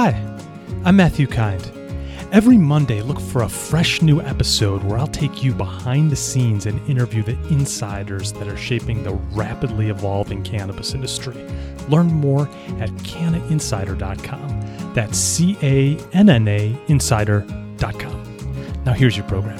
Hi, I'm Matthew Kind. Every Monday, look for a fresh new episode where I'll take you behind the scenes and interview the insiders that are shaping the rapidly evolving cannabis industry. Learn more at cannainsider.com. That's C A N N A insider.com. Now, here's your program.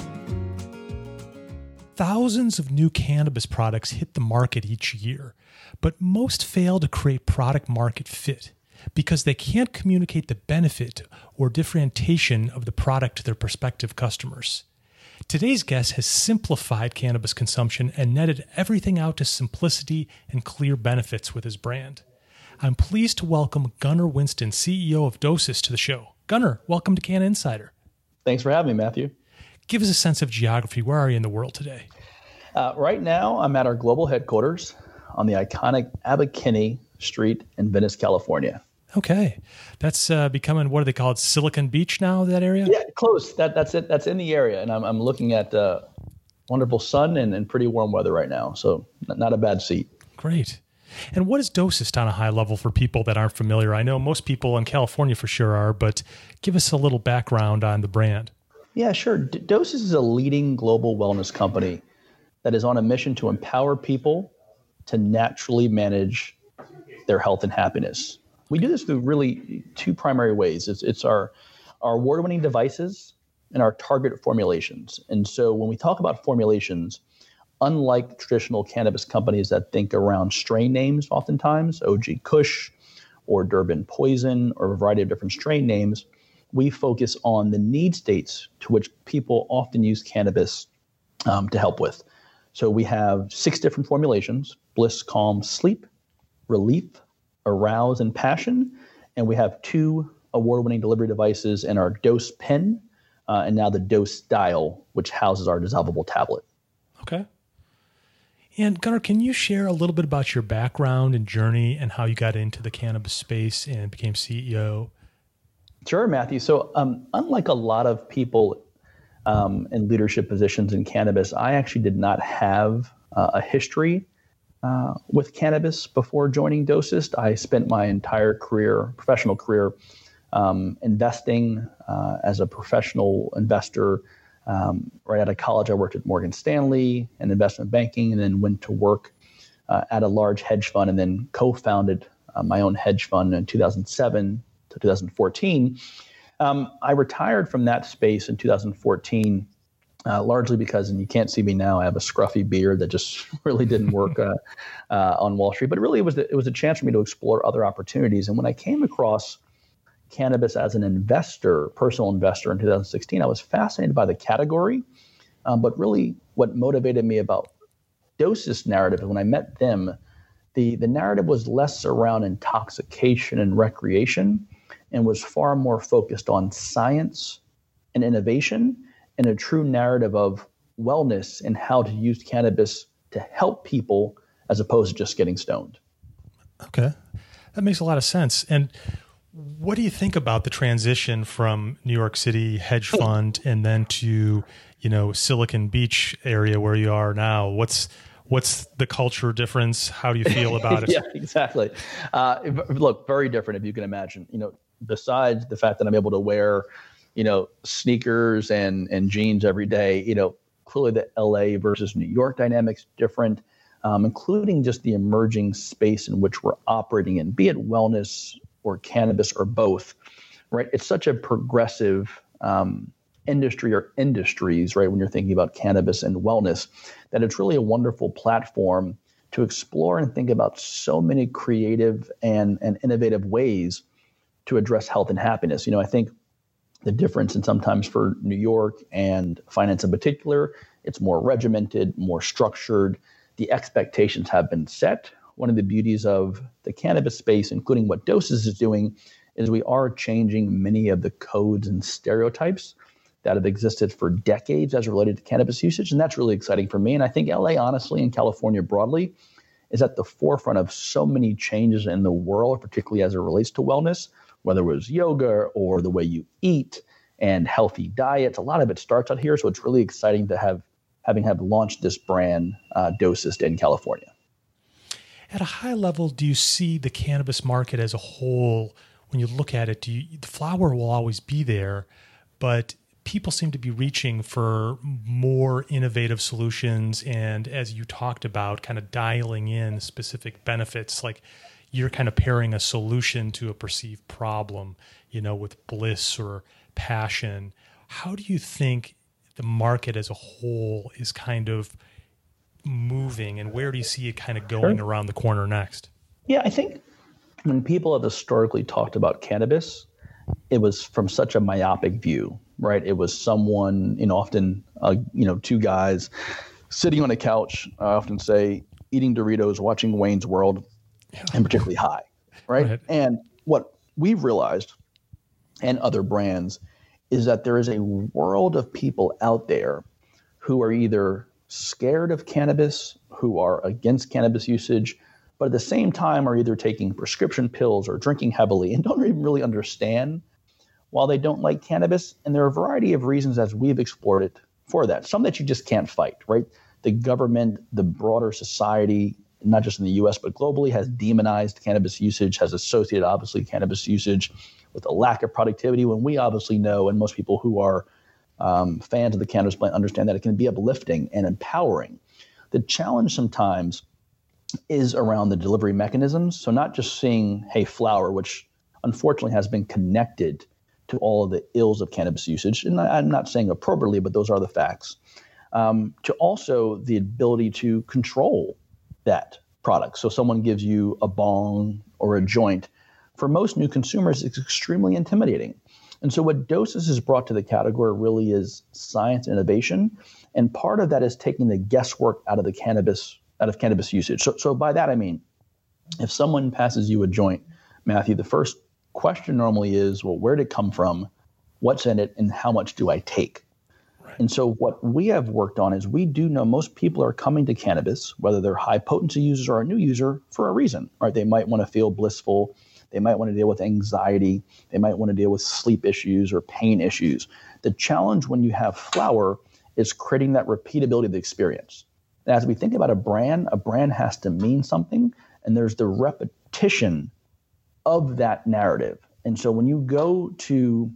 Thousands of new cannabis products hit the market each year, but most fail to create product market fit because they can't communicate the benefit or differentiation of the product to their prospective customers. Today's guest has simplified cannabis consumption and netted everything out to simplicity and clear benefits with his brand. I'm pleased to welcome Gunnar Wilmot, CEO of Dosist, to the show. Gunnar, welcome to Canna Insider. Thanks for having me, Matthew. Give us a sense of geography. Where are you in the world today? Uh, right now, I'm at our global headquarters on the iconic Abbot Kinney Street in Venice, California. Okay, that's uh, becoming what do they call it? Silicon Beach now. That area? Yeah, close. That that's it. That's in the area, and I'm I'm looking at uh, wonderful sun and, and pretty warm weather right now. So not a bad seat. Great. And what is Dosist on a high level for people that aren't familiar? I know most people in California for sure are, but give us a little background on the brand. Yeah, sure. D- Dosist is a leading global wellness company that is on a mission to empower people to naturally manage their health and happiness we do this through really two primary ways. It's, it's our, our award winning devices and our target formulations. And so when we talk about formulations, unlike traditional cannabis companies that think around strain names, oftentimes, OG Kush or Durban Poison or a variety of different strain names, we focus on the need states to which people often use cannabis um, to help with. So we have six different formulations bliss, calm, sleep, relief, arouse, and passion. And we have two award winning delivery devices in our dose pen uh, and now the dose dial, which houses our dissolvable tablet. Okay. And Gunnar, can you share a little bit about your background and journey and how you got into the cannabis space and became CEO? Sure, Matthew. So, um, unlike a lot of people um, in leadership positions in cannabis, I actually did not have uh, a history uh, with cannabis before joining Dosist. I spent my entire career, professional career, um, investing uh, as a professional investor. Um, right out of college, I worked at Morgan Stanley in investment banking, and then went to work uh, at a large hedge fund, and then co-founded uh, my own hedge fund in 2007 to 2014. Um, I retired from that space in 2014 uh, largely because, and you can't see me now, I have a scruffy beard that just really didn't work uh, uh, on Wall Street. But really, it was the, it was a chance for me to explore other opportunities. And when I came across cannabis as an investor, personal investor in 2016, I was fascinated by the category. Um, but really, what motivated me about Dosist narrative when I met them, the the narrative was less around intoxication and recreation, and was far more focused on science and innovation and a true narrative of wellness and how to use cannabis to help people as opposed to just getting stoned. Okay. That makes a lot of sense. And what do you think about the transition from New York City hedge fund and then to, you know, Silicon Beach area where you are now? What's what's the culture difference? How do you feel about it? yeah, exactly. Uh, look, very different if you can imagine. You know, besides the fact that I'm able to wear you know, sneakers and and jeans every day. You know, clearly the LA versus New York dynamics different, um, including just the emerging space in which we're operating in, be it wellness or cannabis or both. Right? It's such a progressive um, industry or industries, right? When you're thinking about cannabis and wellness, that it's really a wonderful platform to explore and think about so many creative and, and innovative ways to address health and happiness. You know, I think the difference and sometimes for New York and finance in particular, it's more regimented, more structured. The expectations have been set. One of the beauties of the cannabis space, including what Dosist is doing, is we are changing many of the codes and stereotypes that have existed for decades as related to cannabis usage. And that's really exciting for me. And I think LA, honestly, and California broadly, is at the forefront of so many changes in the world, particularly as it relates to wellness whether it was yoga or the way you eat and healthy diets. A lot of it starts out here, so it's really exciting to have having have launched this brand uh, Dosist in California. At a high level, do you see the cannabis market as a whole when you look at it, do you, the flower will always be there, but people seem to be reaching for more innovative solutions. And as you talked about, kind of dialing in specific benefits, like you're kind of pairing a solution to a perceived problem, you know, with bliss or passion. How do you think the market as a whole is kind of moving and where do you see it kind of going sure. around the corner next? Yeah, I think when people have historically talked about cannabis, it was from such a myopic view, right? It was someone, you know, often, uh, you know, two guys sitting on a couch. I often say eating Doritos, watching Wayne's World, yeah. and particularly high, right? right? And what we've realized, and other brands, is that there is a world of people out there who are either scared of cannabis, who are against cannabis usage, but at the same time are either taking prescription pills or drinking heavily and don't even really understand why they don't like cannabis. And there are a variety of reasons as we've explored it for that. Some that you just can't fight, right? The government, the broader society, not just in the US, but globally, has demonized cannabis usage, has associated, obviously, cannabis usage with a lack of productivity when we obviously know, and most people who are um, fans of the cannabis plant understand that it can be uplifting and empowering. The challenge sometimes is around the delivery mechanisms. So, not just seeing, hey, flower, which unfortunately has been connected to all of the ills of cannabis usage. And I'm not saying appropriately, but those are the facts. Um, to also the ability to control that product. So, someone gives you a bong or a joint. For most new consumers, it's extremely intimidating. And so, what Dosist has brought to the category really is science innovation, and part of that is taking the guesswork out of the cannabis out of cannabis usage. So, so by that I mean, if someone passes you a joint, Matthew, the first question normally is, well, where did it come from? What's in it, and how much do I take? And so, what we have worked on is we do know most people are coming to cannabis, whether they're high potency users or a new user, for a reason, right? They might want to feel blissful. They might want to deal with anxiety. They might want to deal with sleep issues or pain issues. The challenge when you have flower is creating that repeatability of the experience. And as we think about a brand, a brand has to mean something, and there's the repetition of that narrative. And so when you go to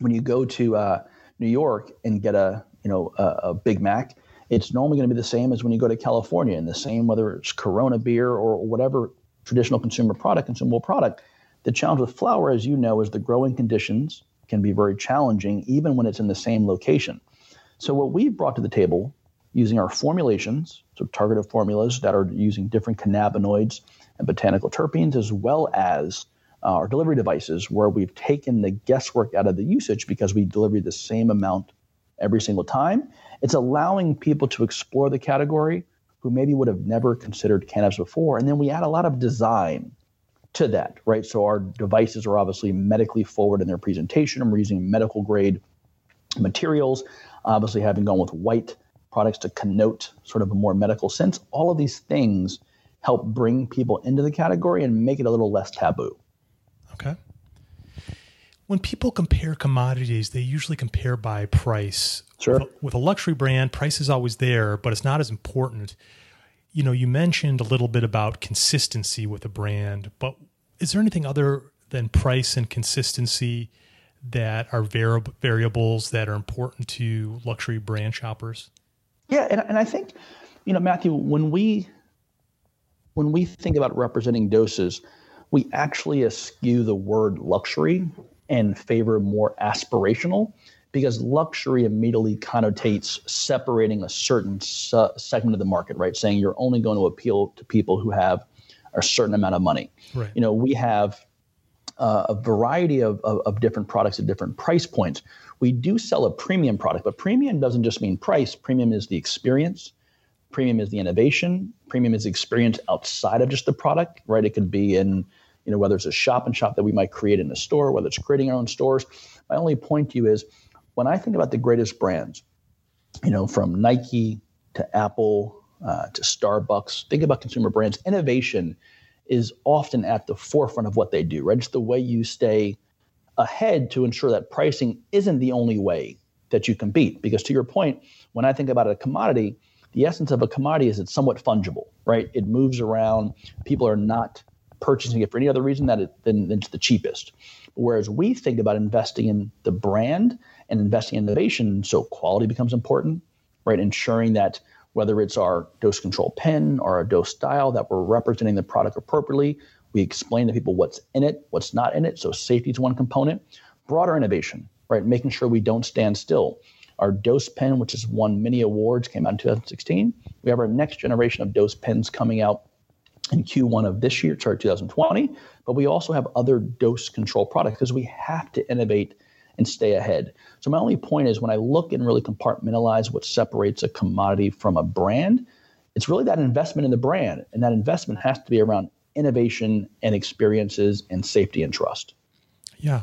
when you go to uh, New York and get a you know a, a Big Mac, it's normally going to be the same as when you go to California, and the same whether it's Corona beer or whatever traditional consumer product, consumable product. The challenge with flower, as you know, is the growing conditions can be very challenging, even when it's in the same location. So, what we've brought to the table using our formulations, so targeted formulas that are using different cannabinoids and botanical terpenes, as well as uh, our delivery devices, where we've taken the guesswork out of the usage because we deliver the same amount every single time. It's allowing people to explore the category who maybe would have never considered cannabis before. And then we add a lot of design to that, right? So our devices are obviously medically forward in their presentation. We're using medical grade materials, obviously having gone with white products to connote sort of a more medical sense. All of these things help bring people into the category and make it a little less taboo. Okay. When people compare commodities, they usually compare by price. Sure. With a, with a luxury brand, price is always there, but it's not as important. You know, you mentioned a little bit about consistency with a brand, but is there anything other than price and consistency that are variables that are important to luxury brand shoppers? Yeah, and, and I think, you know, Matthew, when we when we think about representing Dosist, we actually eschew the word luxury and favor more aspirational because luxury immediately connotates separating a certain su- segment of the market, right? Saying you're only going to appeal to people who have a certain amount of money. Right. You know, we have uh, a variety of, of, of, different products at different price points. We do sell a premium product, but premium doesn't just mean price. Premium is the experience. Premium is the innovation. Premium is the experience outside of just the product, right? It could be in you know, whether it's a shop and shop that we might create in a store, whether it's creating our own stores. My only point to you is when I think about the greatest brands, you know, from Nike to Apple uh, to Starbucks, think about consumer brands. Innovation is often at the forefront of what they do, right? It's the way you stay ahead to ensure that pricing isn't the only way that you compete. Because to your point, when I think about a commodity, the essence of a commodity is it's somewhat fungible, right? It moves around. People are not purchasing it for any other reason that it, than, than it's the cheapest. Whereas we think about investing in the brand and investing in innovation, so quality becomes important, right? Ensuring that whether it's our dose control pen or our dose dial, that we're representing the product appropriately. We explain to people what's in it, what's not in it. So safety is one component. Broader innovation, right? Making sure we don't stand still. Our dose pen, which has won many awards, came out in 2016. We have our next generation of dose pens coming out in Q1 of this year, sorry, 2020. But we also have other dose control products because we have to innovate and stay ahead. So my only point is when I look and really compartmentalize what separates a commodity from a brand, it's really that investment in the brand. And that investment has to be around innovation and experiences and safety and trust. Yeah.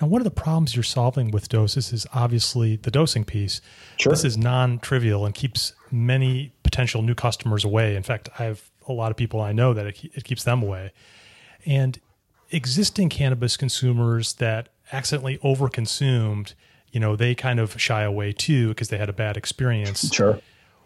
Now, one of the problems you're solving with Dosist is obviously the dosing piece. Sure. This is non trivial and keeps many potential new customers away. In fact, I have a lot of people I know that it, it keeps them away. And existing cannabis consumers that accidentally overconsumed, you know, they kind of shy away too because they had a bad experience. Sure.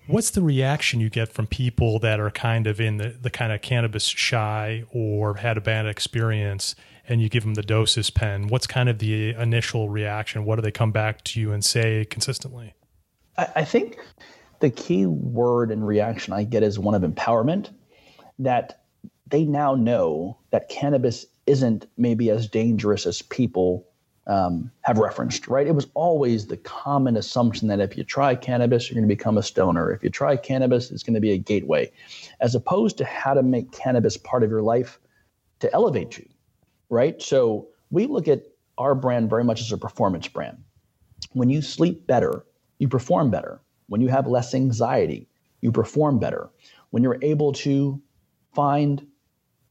What's the reaction you get from people that are kind of in the, the kind of cannabis shy or had a bad experience and you give them the Dosist pen? What's kind of the initial reaction? What do they come back to you and say consistently? I, I think the key word and reaction I get is one of empowerment that they now know that cannabis isn't maybe as dangerous as people um, have referenced, right? It was always the common assumption that if you try cannabis, you're going to become a stoner. If you try cannabis, it's going to be a gateway, as opposed to how to make cannabis part of your life to elevate you, right? So we look at our brand very much as a performance brand. When you sleep better, you perform better. When you have less anxiety, you perform better. When you're able to find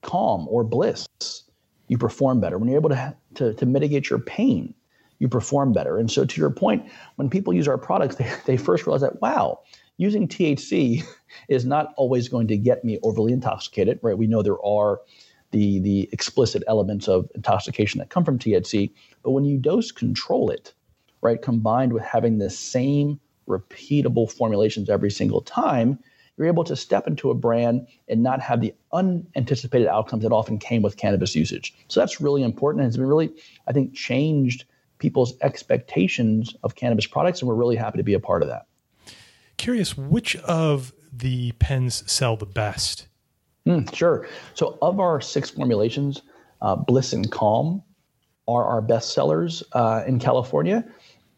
calm or bliss, you perform better. When you're able to, to, to mitigate your pain, you perform better. And so, to your point, when people use our products, they, they first realize that, wow, using THC is not always going to get me overly intoxicated, right? We know there are the, the explicit elements of intoxication that come from THC, but when you dose control it, right, combined with having the same repeatable formulations every single time, you're able to step into a brand and not have the unanticipated outcomes that often came with cannabis usage. So that's really important. And it's been really, I think, changed people's expectations of cannabis products. And we're really happy to be a part of that. Curious, which of the pens sell the best? Mm, sure. So, of our six formulations, uh, Bliss and Calm are our best sellers uh, in California.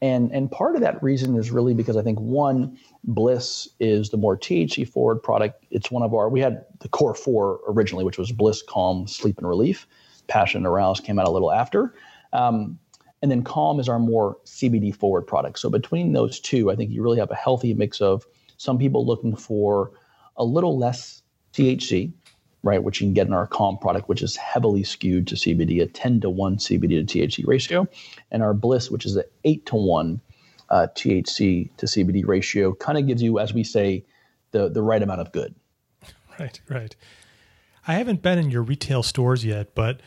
And, and part of that reason is really because I think one, Bliss is the more THC forward product. It's one of our, we had the core four originally, which was Bliss, Calm, Sleep, and Relief. Passion and Arouse came out a little after. Um, and then Calm is our more CBD forward product. So between those two, I think you really have a healthy mix of some people looking for a little less THC, right, which you can get in our Calm product, which is heavily skewed to CBD, a 10 to 1 CBD to THC ratio, and our Bliss, which is an 8 to 1 uh, THC to CBD ratio, kind of gives you, as we say, the, the right amount of good. Right, right. I haven't been in your retail stores yet, but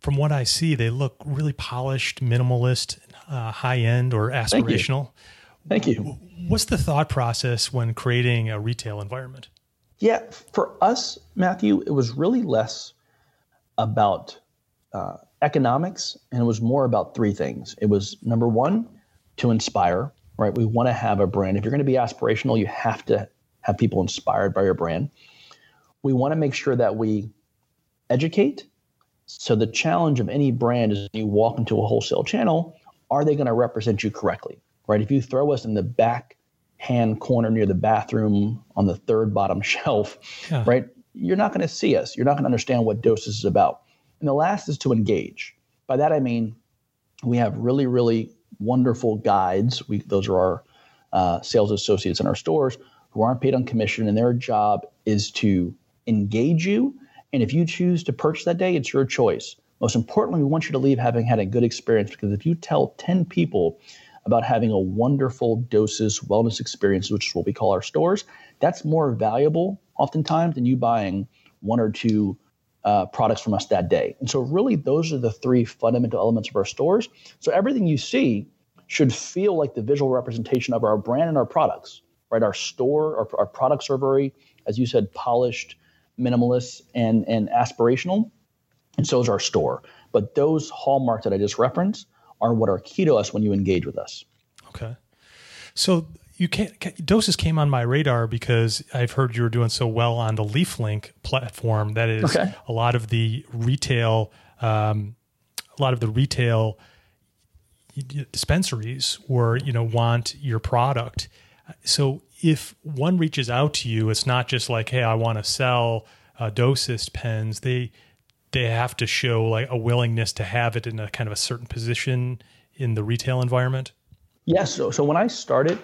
from what I see, they look really polished, minimalist, uh, high end, or aspirational. Thank you. Thank you. What's the thought process when creating a retail environment? Yeah, for us, Matthew, it was really less about uh, economics and it was more about three things. It was number one, to inspire, right? We want to have a brand. If you're going to be aspirational, you have to have people inspired by your brand. We want to make sure that we educate. So the challenge of any brand is you walk into a wholesale channel, are they going to represent you correctly? Right? If you throw us in the back hand corner near the bathroom on the third bottom shelf, yeah. right? You're not going to see us. You're not going to understand what Dosist is about. And the last is to engage. By that I mean we have really, really wonderful guides. We those are our uh, sales associates in our stores who aren't paid on commission, and their job is to engage you. And if you choose to purchase that day, it's your choice. Most importantly, we want you to leave having had a good experience because if you tell 10 people about having a wonderful Dosist wellness experience, which is what we call our stores, that's more valuable oftentimes than you buying one or two uh, products from us that day. And so, really, those are the three fundamental elements of our stores. So, everything you see should feel like the visual representation of our brand and our products, right? Our store, our, our products are very, as you said, polished, minimalist, and and aspirational, and so is our store. But those hallmarks that I just referenced are what are key to us when you engage with us. Okay. So you can't Dosist came on my radar because I've heard you were doing so well on the LeafLink platform. That is okay. a lot of the retail, um, a lot of the retail dispensaries were you know want your product. So if one reaches out to you, it's not just like, hey, I want to sell uh, Dosist pens. They they have to show like a willingness to have it in a kind of a certain position in the retail environment. Yes. So, so when I started,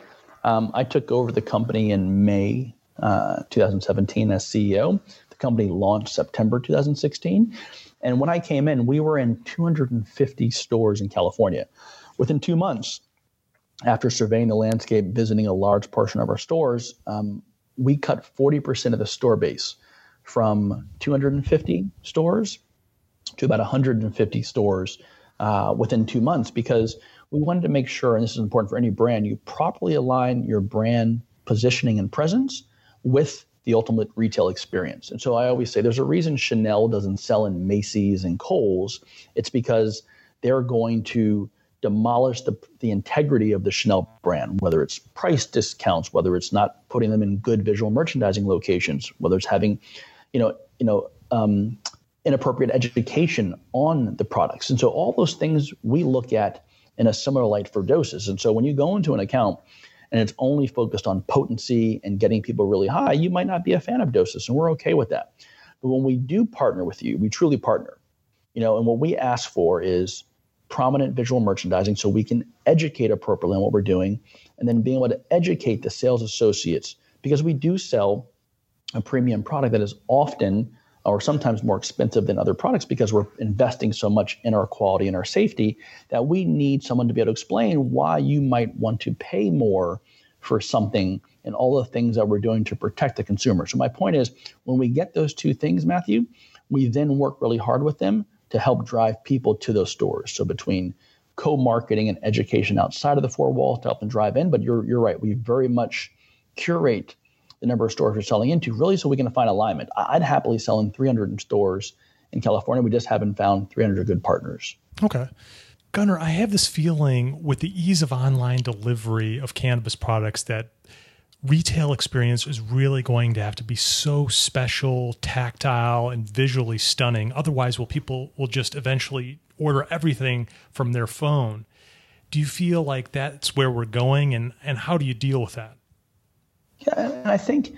um, I took over the company in May uh, 2017 as CEO. The company launched September 2016. And when I came in, we were in 250 stores in California. Within two months, after surveying the landscape, visiting a large portion of our stores, um, we cut 40% of the store base from 250 stores to about 150 stores uh, within two months because we wanted to make sure, and this is important for any brand, you properly align your brand positioning and presence with the ultimate retail experience. And so I always say there's a reason Chanel doesn't sell in Macy's and Kohl's. It's because they're going to demolish the, the integrity of the Chanel brand, whether it's price discounts, whether it's not putting them in good visual merchandising locations, whether it's having, you know, you know, um, inappropriate education on the products. And so all those things we look at in a similar light for Dosist. And so when you go into an account and it's only focused on potency and getting people really high, you might not be a fan of Dosist, and we're okay with that. But when we do partner with you, we truly partner. You know, and what we ask for is prominent visual merchandising so we can educate appropriately on what we're doing and then being able to educate the sales associates because we do sell a premium product that is often or sometimes more expensive than other products because we're investing so much in our quality and our safety that we need someone to be able to explain why you might want to pay more for something and all the things that we're doing to protect the consumer. So my point is when we get those two things, Matthew, we then work really hard with them to help drive people to those stores. So between co-marketing and education outside of the four walls to help them drive in, but you're you're right, we very much curate the number of stores we're selling into, really so we can find alignment. I'd happily sell in 300 stores in California. We just haven't found 300 good partners. Okay. Gunnar, I have this feeling with the ease of online delivery of cannabis products that retail experience is really going to have to be so special, tactile, and visually stunning. Otherwise, will people will just eventually order everything from their phone. Do you feel like that's where we're going and, and how do you deal with that? And I think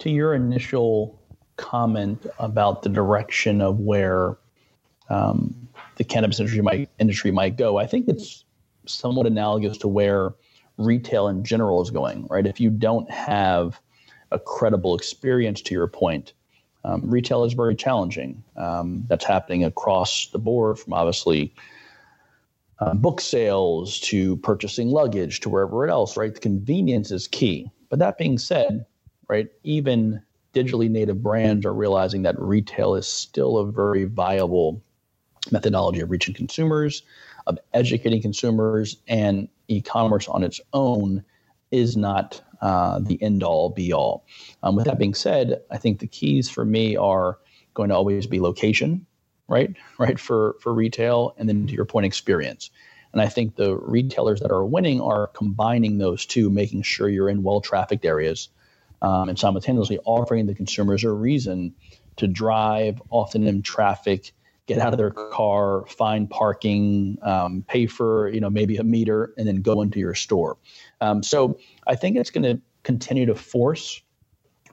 to your initial comment about the direction of where um, the cannabis industry might industry might go, I think it's somewhat analogous to where retail in general is going. Right, if you don't have a credible experience, to your point, um, retail is very challenging. Um, that's happening across the board, from obviously uh, book sales to purchasing luggage to wherever else. Right, the convenience is key. But that being said, right, even digitally native brands are realizing that retail is still a very viable methodology of reaching consumers, of educating consumers, and e-commerce on its own is not uh, the end all be all. Um, with that being said, I think the keys for me are going to always be location, right? Right for for retail, and then to your point, experience. And I think the retailers that are winning are combining those two, making sure you're in well trafficked areas um, and simultaneously offering the consumers a reason to drive, often in traffic, get out of their car, find parking, um, pay for you know maybe a meter, and then go into your store. Um, so I think it's going to continue to force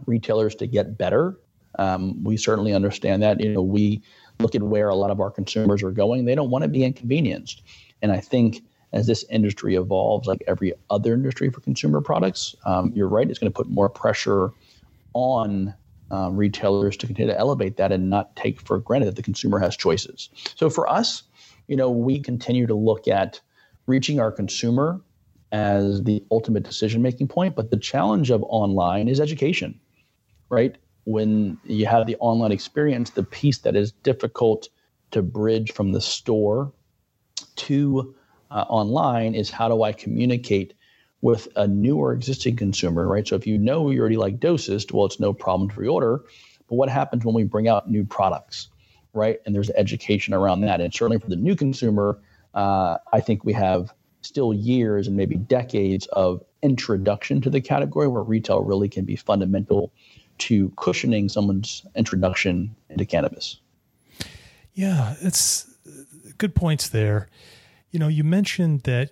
retailers to get better. Um, we certainly understand that. You know, we look at where a lot of our consumers are going. They don't want to be inconvenienced. And I think as this industry evolves, like every other industry for consumer products, um, you're right, it's going to put more pressure on uh, retailers to continue to elevate that and not take for granted that the consumer has choices. So for us, you know, we continue to look at reaching our consumer as the ultimate decision making point. But the challenge of online is education, right? When you have the online experience, the piece that is difficult to bridge from the store to uh, online is how do I communicate with a new or existing consumer, right? So if you know you already like Dosist, well, it's no problem to reorder. But what happens when we bring out new products, right? And there's education around that. And certainly for the new consumer, uh, I think we have still years and maybe decades of introduction to the category where retail really can be fundamental to cushioning someone's introduction into cannabis. Yeah, it's good points there. You know, you mentioned that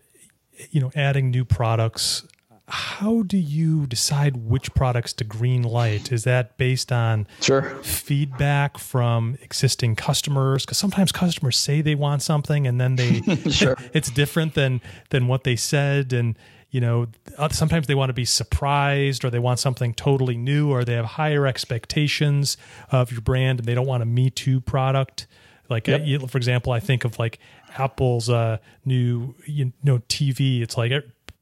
you know adding new products how do you decide which products to green light? Is that based on sure. feedback from existing customers? Because sometimes customers say they want something and then they sure. it's different than than what they said, and you know uh, sometimes they want to be surprised or they want something totally new or they have higher expectations of your brand and they don't want a me too product. Like yep. for example, I think of like Apple's uh, new you know TV. It's like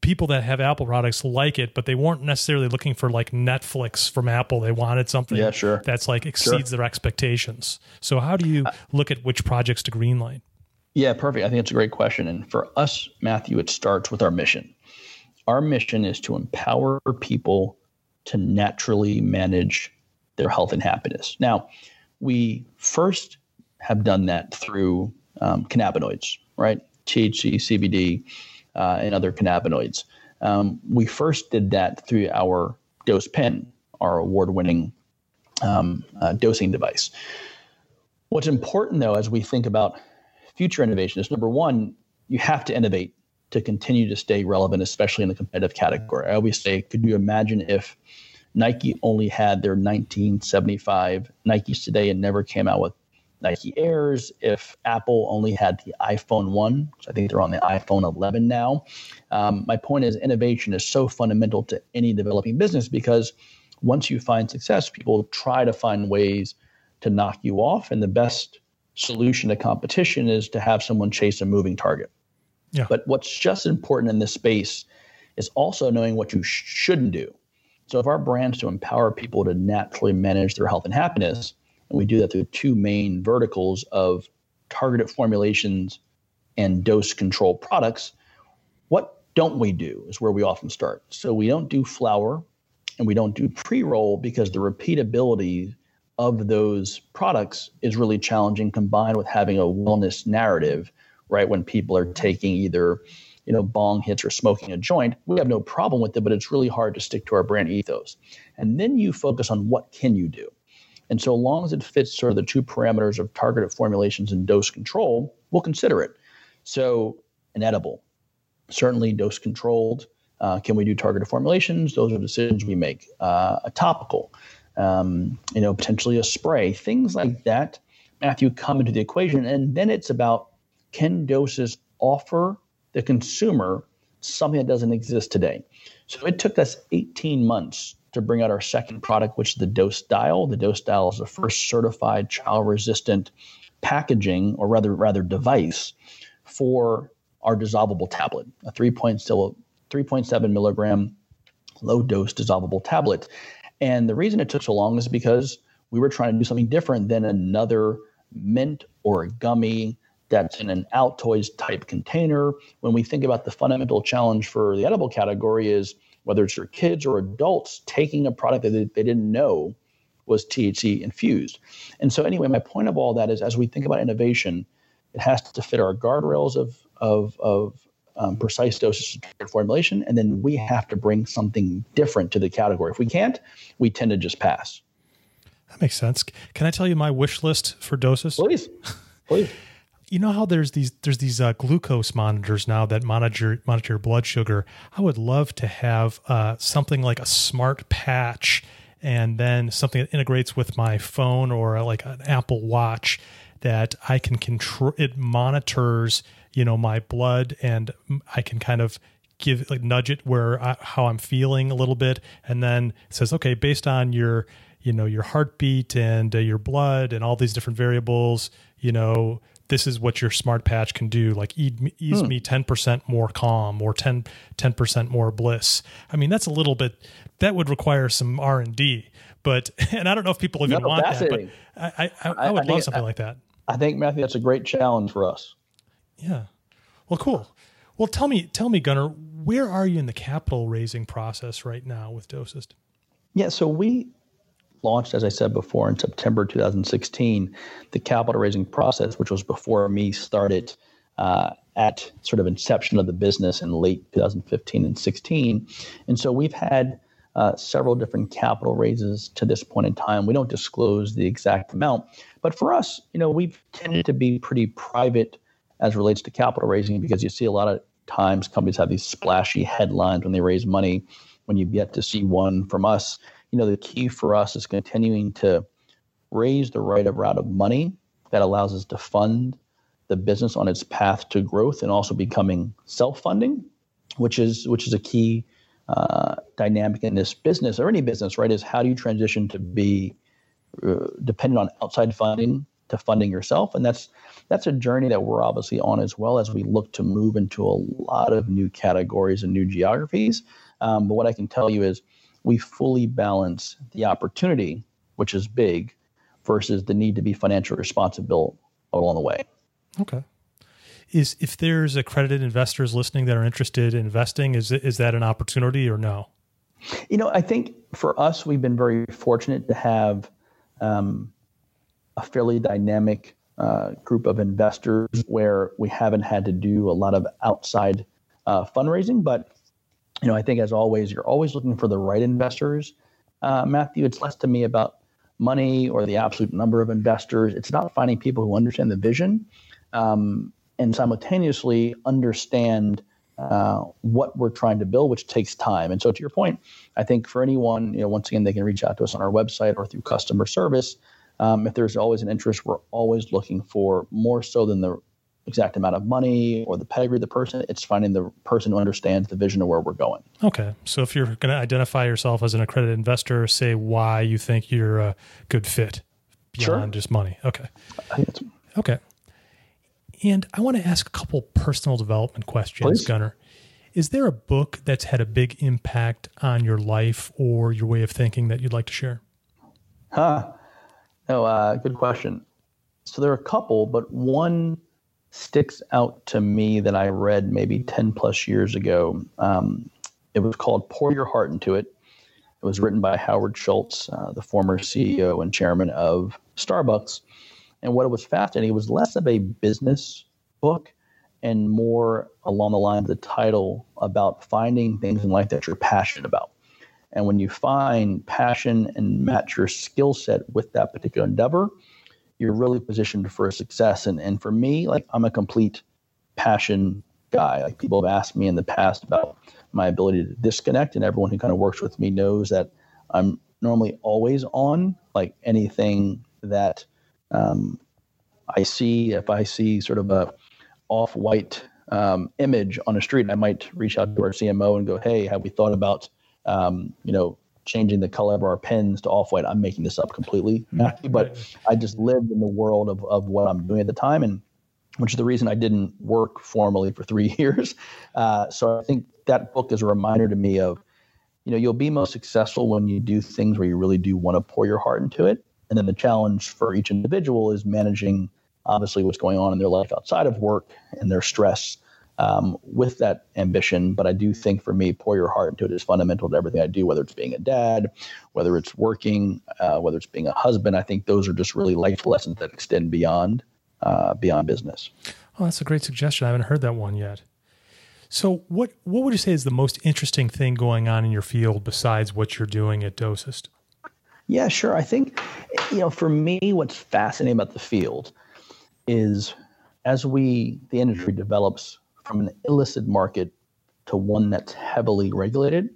people that have Apple products like it, but they weren't necessarily looking for like Netflix from Apple. They wanted something yeah, sure. that's like exceeds sure. their expectations. So how do you look at which projects to greenlight? Yeah, perfect. I think it's a great question. And for us, Matthew, it starts with our mission. Our mission is to empower people to naturally manage their health and happiness. Now, we first have done that through um, cannabinoids, right? THC, CBD, uh, and other cannabinoids. Um, we first did that through our dose pen, our award winning um, uh, dosing device. What's important, though, as we think about future innovation, is number one, you have to innovate to continue to stay relevant, especially in the competitive category. I always say, could you imagine if Nike only had their 1975 Nikes today and never came out with Nike Airs, if Apple only had the iPhone 1, which I think they're on the iPhone 11 now. Um, my point is, innovation is so fundamental to any developing business because once you find success, people try to find ways to knock you off. And the best solution to competition is to have someone chase a moving target. Yeah. But what's just important in this space is also knowing what you sh- shouldn't do. So if our brand's to empower people to naturally manage their health and happiness, and we do that through two main verticals of targeted formulations and dose control products. What don't we do is where we often start. So we don't do flower and we don't do pre roll because the repeatability of those products is really challenging combined with having a wellness narrative, right? When people are taking either you know, bong hits or smoking a joint, we have no problem with it, but it's really hard to stick to our brand ethos. And then you focus on what can you do? And so long as it fits sort of the two parameters of targeted formulations and dose control, we'll consider it. So an edible, certainly dose controlled. Uh, can we do targeted formulations? Those are decisions we make. Uh, a topical, um, you know, potentially a spray, things like that. Matthew come into the equation, and then it's about can Dosist offer the consumer something that doesn't exist today. So it took us 18 months to bring out our second product, which is the Dose Dial. The Dose Dial is the first certified child-resistant packaging, or rather, rather device, for our dissolvable tablet, a 3.7 milligram low dose dissolvable tablet. And the reason it took so long is because we were trying to do something different than another mint or gummy that's in an Altoids type container. When we think about the fundamental challenge for the edible category is whether it's your kids or adults taking a product that they, they didn't know was THC infused. And so, anyway, my point of all that is as we think about innovation, it has to fit our guardrails of, of, of um, precise dosage formulation, and then we have to bring something different to the category. If we can't, we tend to just pass. That makes sense. Can I tell you my wish list for Dosist? Please, please you know how there's these there's these uh, glucose monitors now that monitor monitor blood sugar. I would love to have uh, something like a smart patch, and then something that integrates with my phone or uh, like an Apple Watch that I can control. It monitors you know my blood, and I can kind of give like nudge it where I, how I'm feeling a little bit, and then says, okay, based on your you know your heartbeat and uh, your blood and all these different variables, you know this is what your smart patch can do. Like ease, hmm. me 10% more calm or 10 10% more bliss. I mean that's a little bit that would require some r&d but and i don't know if people even no, want that but i i, I would I love something like that. I think matthew that's a great challenge for us. Yeah. Well cool. Well tell me tell me gunnar where are you in the capital raising process right now with dosist? Yeah so we launched, as I said before, in September 2016, the capital raising process, which was before me, started uh, at sort of inception of the business in late 2015 and 16. And so we've had uh, several different capital raises to this point in time. We don't disclose the exact amount, but for us, you know, we've tended to be pretty private as relates to capital raising because you see a lot of times companies have these splashy headlines when they raise money. When you get to see one from us, you know, the key for us is continuing to raise the right amount of money that allows us to fund the business on its path to growth and also becoming self-funding, which is which is a key uh, dynamic in this business or any business, right? Is how do you transition to be uh, dependent on outside funding to funding yourself, and that's that's a journey that we're obviously on as well as we look to move into a lot of new categories and new geographies. Um, but what I can tell you is we fully balance the opportunity, which is big, versus the need to be financially responsible along the way. Okay. Is if there's accredited investors listening that are interested in investing, is is that an opportunity or no? You know, I think for us, we've been very fortunate to have um, a fairly dynamic uh, group of investors where we haven't had to do a lot of outside uh, fundraising. But you know, I think as always, you're always looking for the right investors. Uh, Matthew, it's less to me about money or the absolute number of investors. It's about finding people who understand the vision um, and simultaneously understand uh, what we're trying to build, which takes time. And so, to your point, I think for anyone, you know, once again, they can reach out to us on our website or through customer service. Um, if there's always an interest, we're always looking for more so than the exact amount of money or the pedigree of the person. It's finding the person who understands the vision of where we're going. Okay. So if you're going to identify yourself as an accredited investor, say why you think you're a good fit beyond sure. just money. Okay. Okay. And I want to ask a couple personal development questions, Please. Gunnar. Is there a book that's had a big impact on your life or your way of thinking that you'd like to share? Huh. No, uh, good question. So there are a couple, but one sticks out to me that I read maybe 10 plus years ago. Um, it was called Pour Your Heart Into It. It was written by Howard Schultz, uh, the former CEO and chairman of Starbucks. And what it was fascinating, it was less of a business book and more along the line of the title about finding things in life that you're passionate about. And when you find passion and match your skill set with that particular endeavor, you're really positioned for success. And and for me, like I'm a complete passion guy. Like people have asked me in the past about my ability to disconnect, and everyone who kind of works with me knows that I'm normally always on. Like anything that um, I see, if I see sort of a off-white um, image on a street, I might reach out to our CMO and go, "Hey, have we thought about um, you know changing the color of our pens to off-white?" I'm making this up completely, but I just lived in the world of of what I'm doing at the time, and which is the reason I didn't work formally for three years. Uh, so I think that book is a reminder to me of, you know, you'll be most successful when you do things where you really do want to pour your heart into it. And then the challenge for each individual is managing, obviously, what's going on in their life outside of work and their stress um, with that ambition. But I do think for me, pour your heart into it is fundamental to everything I do, whether it's being a dad, whether it's working, uh, whether it's being a husband. I think those are just really life lessons that extend beyond uh, beyond business. Oh, that's a great suggestion. I haven't heard that one yet. So, what what would you say is the most interesting thing going on in your field besides what you're doing at Dosist? Yeah, sure. I think, you know, for me, what's fascinating about the field is as we, the industry develops from an illicit market to one that's heavily regulated,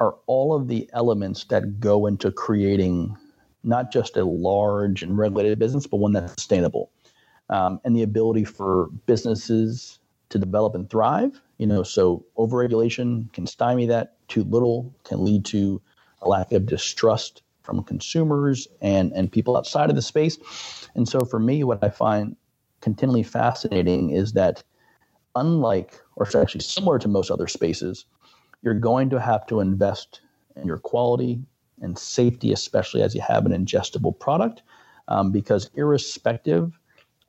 are all of the elements that go into creating not just a large and regulated business, but one that's sustainable. Um, and the ability for businesses to develop and thrive. You know, so overregulation can stymie that. Too little can lead to a lack of distrust from consumers and, and people outside of the space. And so for me, what I find continually fascinating is that unlike, or actually similar to most other spaces, you're going to have to invest in your quality and safety, especially as you have an ingestible product, um, because irrespective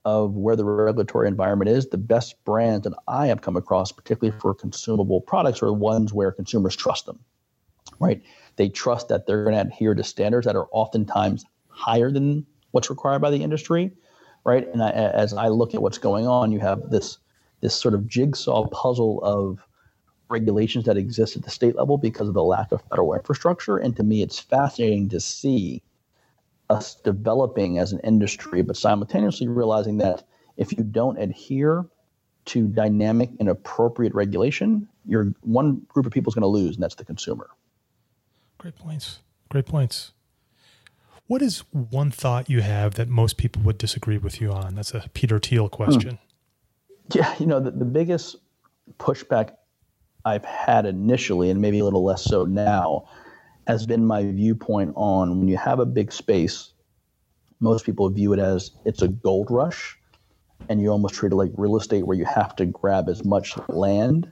of where the regulatory environment is, the best brands that I have come across, particularly for consumable products, are ones where consumers trust them. right? They trust that they're going to adhere to standards that are oftentimes higher than what's required by the industry, right? And I, as I look at what's going on, you have this this sort of jigsaw puzzle of regulations that exist at the state level because of the lack of federal infrastructure. And to me, it's fascinating to see us developing as an industry, but simultaneously realizing that if you don't adhere to dynamic and appropriate regulation, you're one group of people is going to lose, and that's the consumer. Great points. Great points. What is one thought you have that most people would disagree with you on? That's a Peter Thiel question. Hmm. Yeah, you know, the, the biggest pushback I've had initially, and maybe a little less so now, has been my viewpoint on when you have a big space, most people view it as it's a gold rush, and you almost treat it like real estate where you have to grab as much land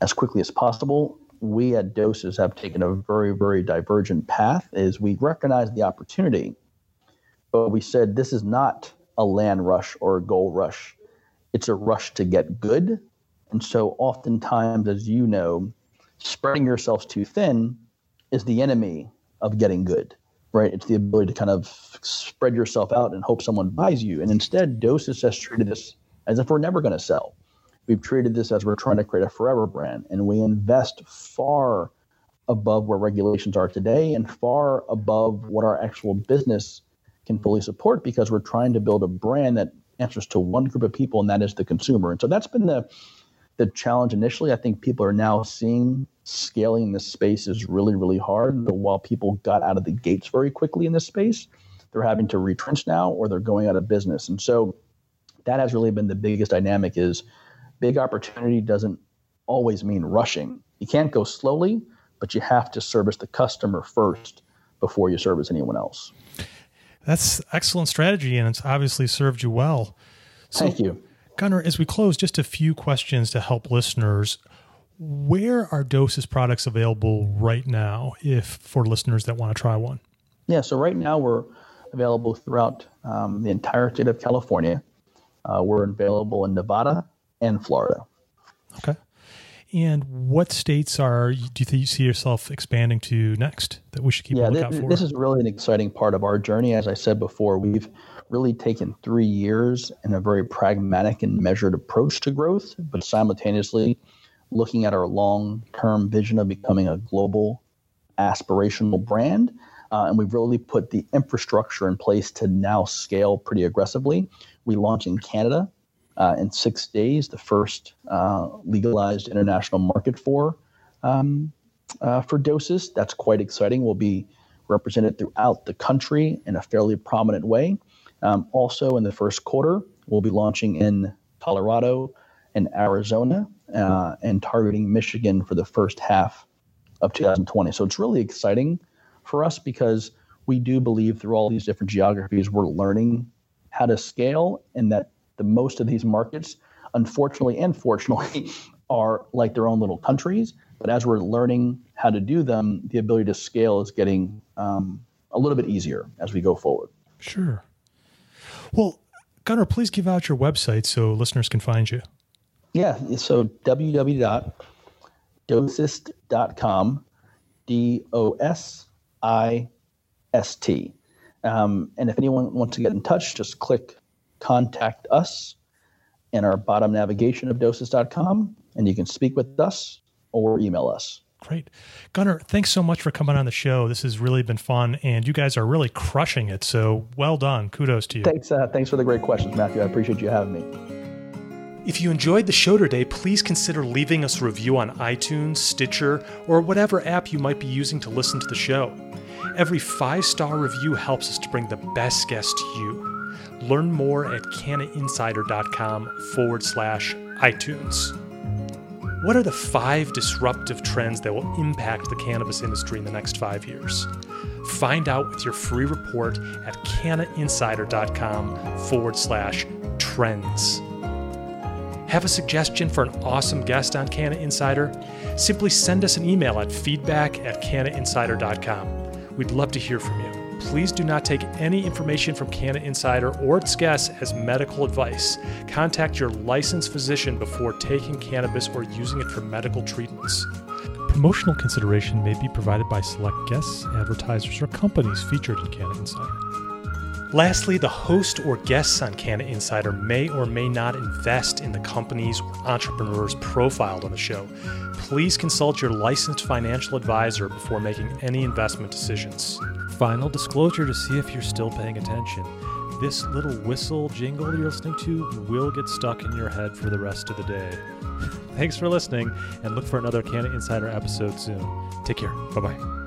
as quickly as possible. We at Dosist have taken a very, very divergent path is we recognize the opportunity, but we said this is not a land rush or a gold rush. It's a rush to get good. And so oftentimes, as you know, spreading yourselves too thin is the enemy of getting good, right? It's the ability to kind of spread yourself out and hope someone buys you. And instead, Dosist has treated this as if we're never going to sell. We've treated this as we're trying to create a forever brand, and we invest far above where regulations are today and far above what our actual business can fully support because we're trying to build a brand that answers to one group of people, and that is the consumer. And so that's been the the challenge initially. I think people are now seeing scaling this space is really, really hard. But while people got out of the gates very quickly in this space, they're having to retrench now or they're going out of business. And so that has really been the biggest dynamic is big opportunity doesn't always mean rushing. You can't go slowly, but you have to service the customer first before you service anyone else. That's excellent strategy, and it's obviously served you well. So, Thank you. Gunnar, as we close, just a few questions to help listeners. Where are Dosist products available right now, if for listeners that want to try one? Yeah, so right now we're available throughout um, the entire state of California. Uh, we're available in Nevada and Florida. Okay. And what states are do you see yourself expanding to next that we should keep yeah, a lookout this, for? This is really an exciting part of our journey. As I said before, we've really taken three years and a very pragmatic and measured approach to growth, but simultaneously looking at our long term vision of becoming a global aspirational brand. Uh, and we've really put the infrastructure in place to now scale pretty aggressively. We launch in Canada uh, in six days, the first uh, legalized international market for um, uh, for Dosist. That's quite exciting. We'll be represented throughout the country in a fairly prominent way. Um, also, in the first quarter, we'll be launching in Colorado and Arizona uh, and targeting Michigan for the first half of 2020. So it's really exciting for us because we do believe through all these different geographies, we're learning how to scale, and that the most of these markets, unfortunately and fortunately, are like their own little countries. But as we're learning how to do them, the ability to scale is getting um, a little bit easier as we go forward. Sure. Well, Gunnar, please give out your website so listeners can find you. Yeah, so www.dosist.com, D O S I S T. Um, and if anyone wants to get in touch, just click contact us in our bottom navigation of dosist.com, and you can speak with us or email us. Great. Gunnar, thanks so much for coming on the show. This has really been fun, and you guys are really crushing it. So well done. Kudos to you. Thanks, uh, thanks for the great questions, Matthew. I appreciate you having me. If you enjoyed the show today, please consider leaving us a review on iTunes, Stitcher, or whatever app you might be using to listen to the show. Every five star review helps us to bring the best guests to you. Learn more at cannainsider.com forward slash iTunes. What are the five disruptive trends that will impact the cannabis industry in the next five years? Find out with your free report at cannainsider.com forward slash trends. Have a suggestion for an awesome guest on Canna Insider? Simply send us an email at feedback at cannainsider.com. We'd love to hear from you. Please do not take any information from Canna Insider or its guests as medical advice. Contact your licensed physician before taking cannabis or using it for medical treatments. Promotional consideration may be provided by select guests, advertisers, or companies featured in Canna Insider. Lastly, the host or guests on Canna Insider may or may not invest in the companies or entrepreneurs profiled on the show. Please consult your licensed financial advisor before making any investment decisions. Final disclosure to see if you're still paying attention. This little whistle jingle you're listening to will get stuck in your head for the rest of the day. Thanks for listening and look for another Canna Insider episode soon. Take care. Bye bye.